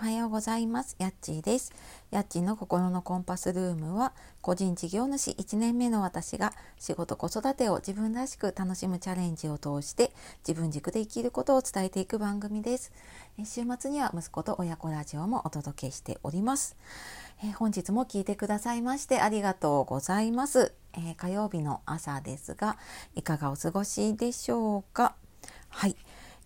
おはようございます。やっちーです。やっちーの心のコンパスルームは個人事業主1年目の私が仕事子育てを自分らしく楽しむチャレンジを通して自分軸で生きることを伝えていく番組です。週末には息子と親子ラジオもお届けしております。え本日も聞いてくださいましてありがとうございます、えー、火曜日の朝ですがいかがお過ごしでしょうか？はい、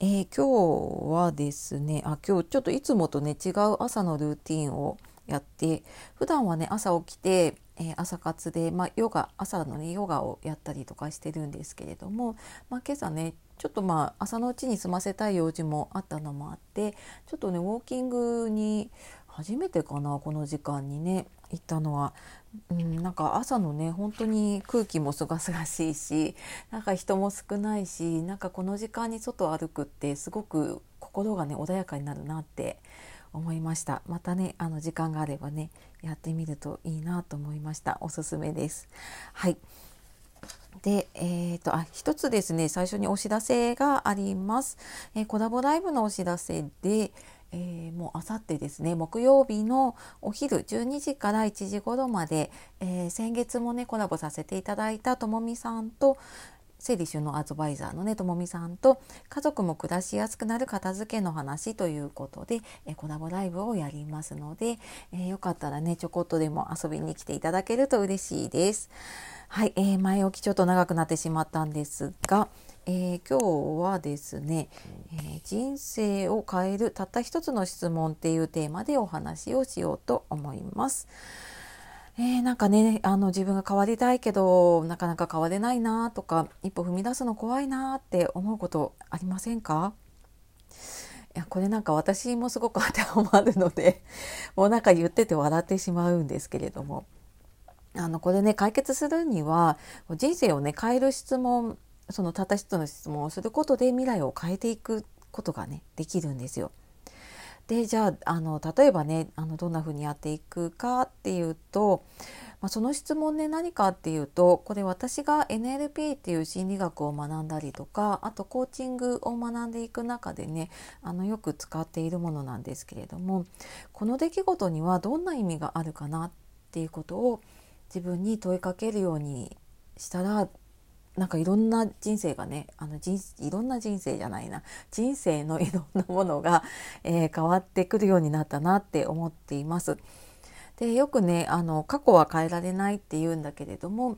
えー、今日はですねあ今日ちょっといつもとね違う朝のルーティンをやって普段はね朝起きて、えー、朝活で、まあ、ヨガ朝のねヨガをやったりとかしてるんですけれども、まあ、今朝ねちょっとまあ朝のうちに済ませたい用事もあったのもあってちょっとねウォーキングに初めてかなこの時間にね行ったのは、うん、なんか朝のね本当に空気もすがすがしいしなんか人も少ないしなんかこの時間に外歩くってすごく心がね穏やかになるなって思いました。またねあの時間があればねやってみるといいなと思いました。おすすめです。はい。で、えーと、あ一つですね最初にお知らせがあります、えー、コラボライブのお知らせで、えー、もうあさってですね木曜日のお昼12時から1時頃まで、えー、先月もねコラボさせていただいたともみさんと整理収納アドバイザーのねともみさんと家族も暮らしやすくなる片付けの話ということで、えコラボライブをやりますので、えよかったらねちょこっとでも遊びに来ていただけると嬉しいです。はい、えー、前置きちょっと長くなってしまったんですが、えー、今日はですね、えー、人生を変えるたった一つの質問っていうテーマでお話をしようと思います。えー、なんかねあの自分が変わりたいけどなかなか変われないなとか一歩踏み出すの怖いなって思うことありませんか？いやこれなんか私もすごく当てはまるので もうなんか言ってて笑ってしまうんですけれどもあのこれね解決するには人生をね変える質問そのたった一つの質問をすることで未来を変えていくことがねできるんですよ。でじゃああの例えばねあのどんな風にやっていくかっていうと、まあ、その質問ね何かっていうとこれ私が NLP っていう心理学を学んだりとかあとコーチングを学んでいく中でねあのよく使っているものなんですけれどもこの出来事にはどんな意味があるかなっていうことを自分に問いかけるようにしたらなんかいろんな人生がねあの人いろんな人生じゃないな人生のいろんなものが、えー、変わってくるようになったなって思っています。でよくねあの過去は変えられないって言うんだけれども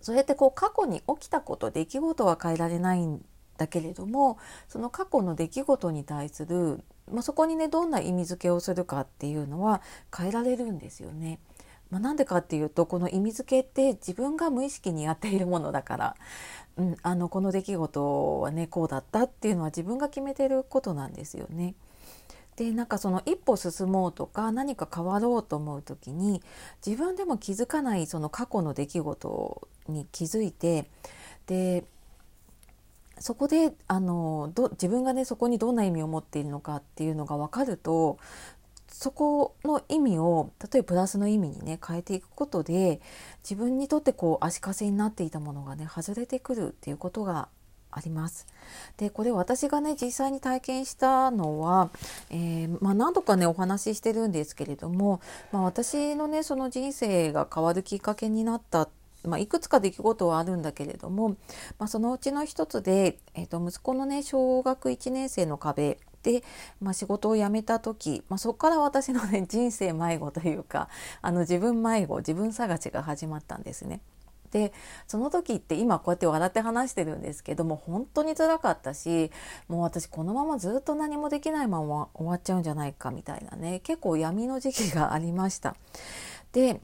そうやってこう過去に起きたこと出来事は変えられないんだけれどもその過去の出来事に対する、まあ、そこにねどんな意味付けをするかっていうのは変えられるんですよね。まあ、なんでかっていうとこの意味付けって自分が無意識にやっているものだから、うん、あのこの出来事はねこうだったっていうのは自分が決めてることなんですよね。でなんかその一歩進もうとか何か変わろうと思う時に自分でも気づかないその過去の出来事に気づいてでそこであのど自分がねそこにどんな意味を持っているのかっていうのが分かるとそこの意味を例えばプラスの意味にね変えていくことで自分にとってこう足かせになっていたものがね外れてくるっていうことがあります。でこれ私がね実際に体験したのは、えー、まあ、何度かねお話ししてるんですけれども、まあ、私のねその人生が変わるきっかけになったまあ、いくつか出来事はあるんだけれども、まあ、そのうちの一つで、えー、と息子のね小学1年生の壁で、まあ、仕事を辞めた時、まあ、そこから私のね 人生迷子というかあの自分迷子自分探しが始まったんですね。でその時って今こうやって笑って話してるんですけども本当に辛かったしもう私このままずっと何もできないまま終わっちゃうんじゃないかみたいなね結構闇の時期がありました。で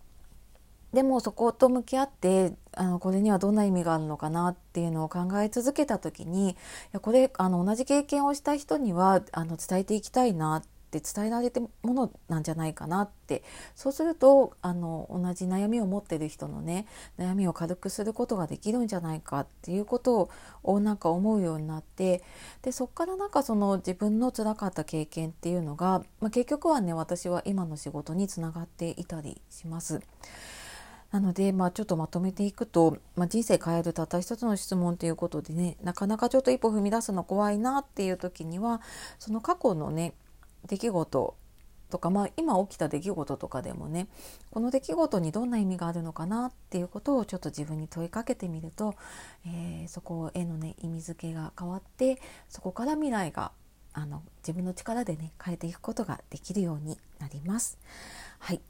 でもそこと向き合ってあのこれにはどんな意味があるのかなっていうのを考え続けた時にいやこれあの同じ経験をした人にはあの伝えていきたいなって伝えられてものなんじゃないかなってそうするとあの同じ悩みを持ってる人のね悩みを軽くすることができるんじゃないかっていうことをなんか思うようになってでそっからなんかその自分の辛かった経験っていうのが、まあ、結局はね私は今の仕事につながっていたりします。なので、まあ、ちょっとまとめていくと、まあ、人生変えるたった一つの質問ということでねなかなかちょっと一歩踏み出すの怖いなっていう時にはその過去のね出来事とか、まあ、今起きた出来事とかでもねこの出来事にどんな意味があるのかなっていうことをちょっと自分に問いかけてみると、えー、そこへのね意味付けが変わってそこから未来があの自分の力でね変えていくことができるようになります。はい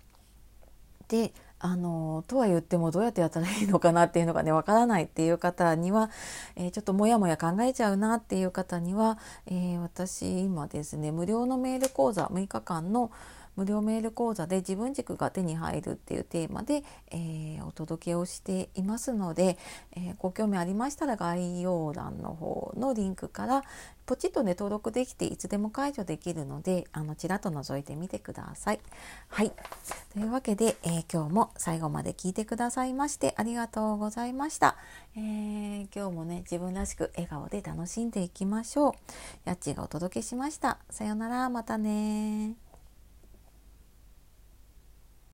であのとは言ってもどうやってやったらいいのかなっていうのがねわからないっていう方には、えー、ちょっともやもや考えちゃうなっていう方には、えー、私今ですね無料のメール講座6日間の無料メール講座で自分軸が手に入るっていうテーマで、えー、お届けをしていますので、えー、ご興味ありましたら概要欄の方のリンクからポチッとね登録できていつでも解除できるのであのちらっと覗いてみてください。はいというわけで、えー、今日も最後まで聞いてくださいましてありがとうございました。えー、今日もね自分らしく笑顔で楽しんでいきましょう。やっちがお届けしました。さようならまたね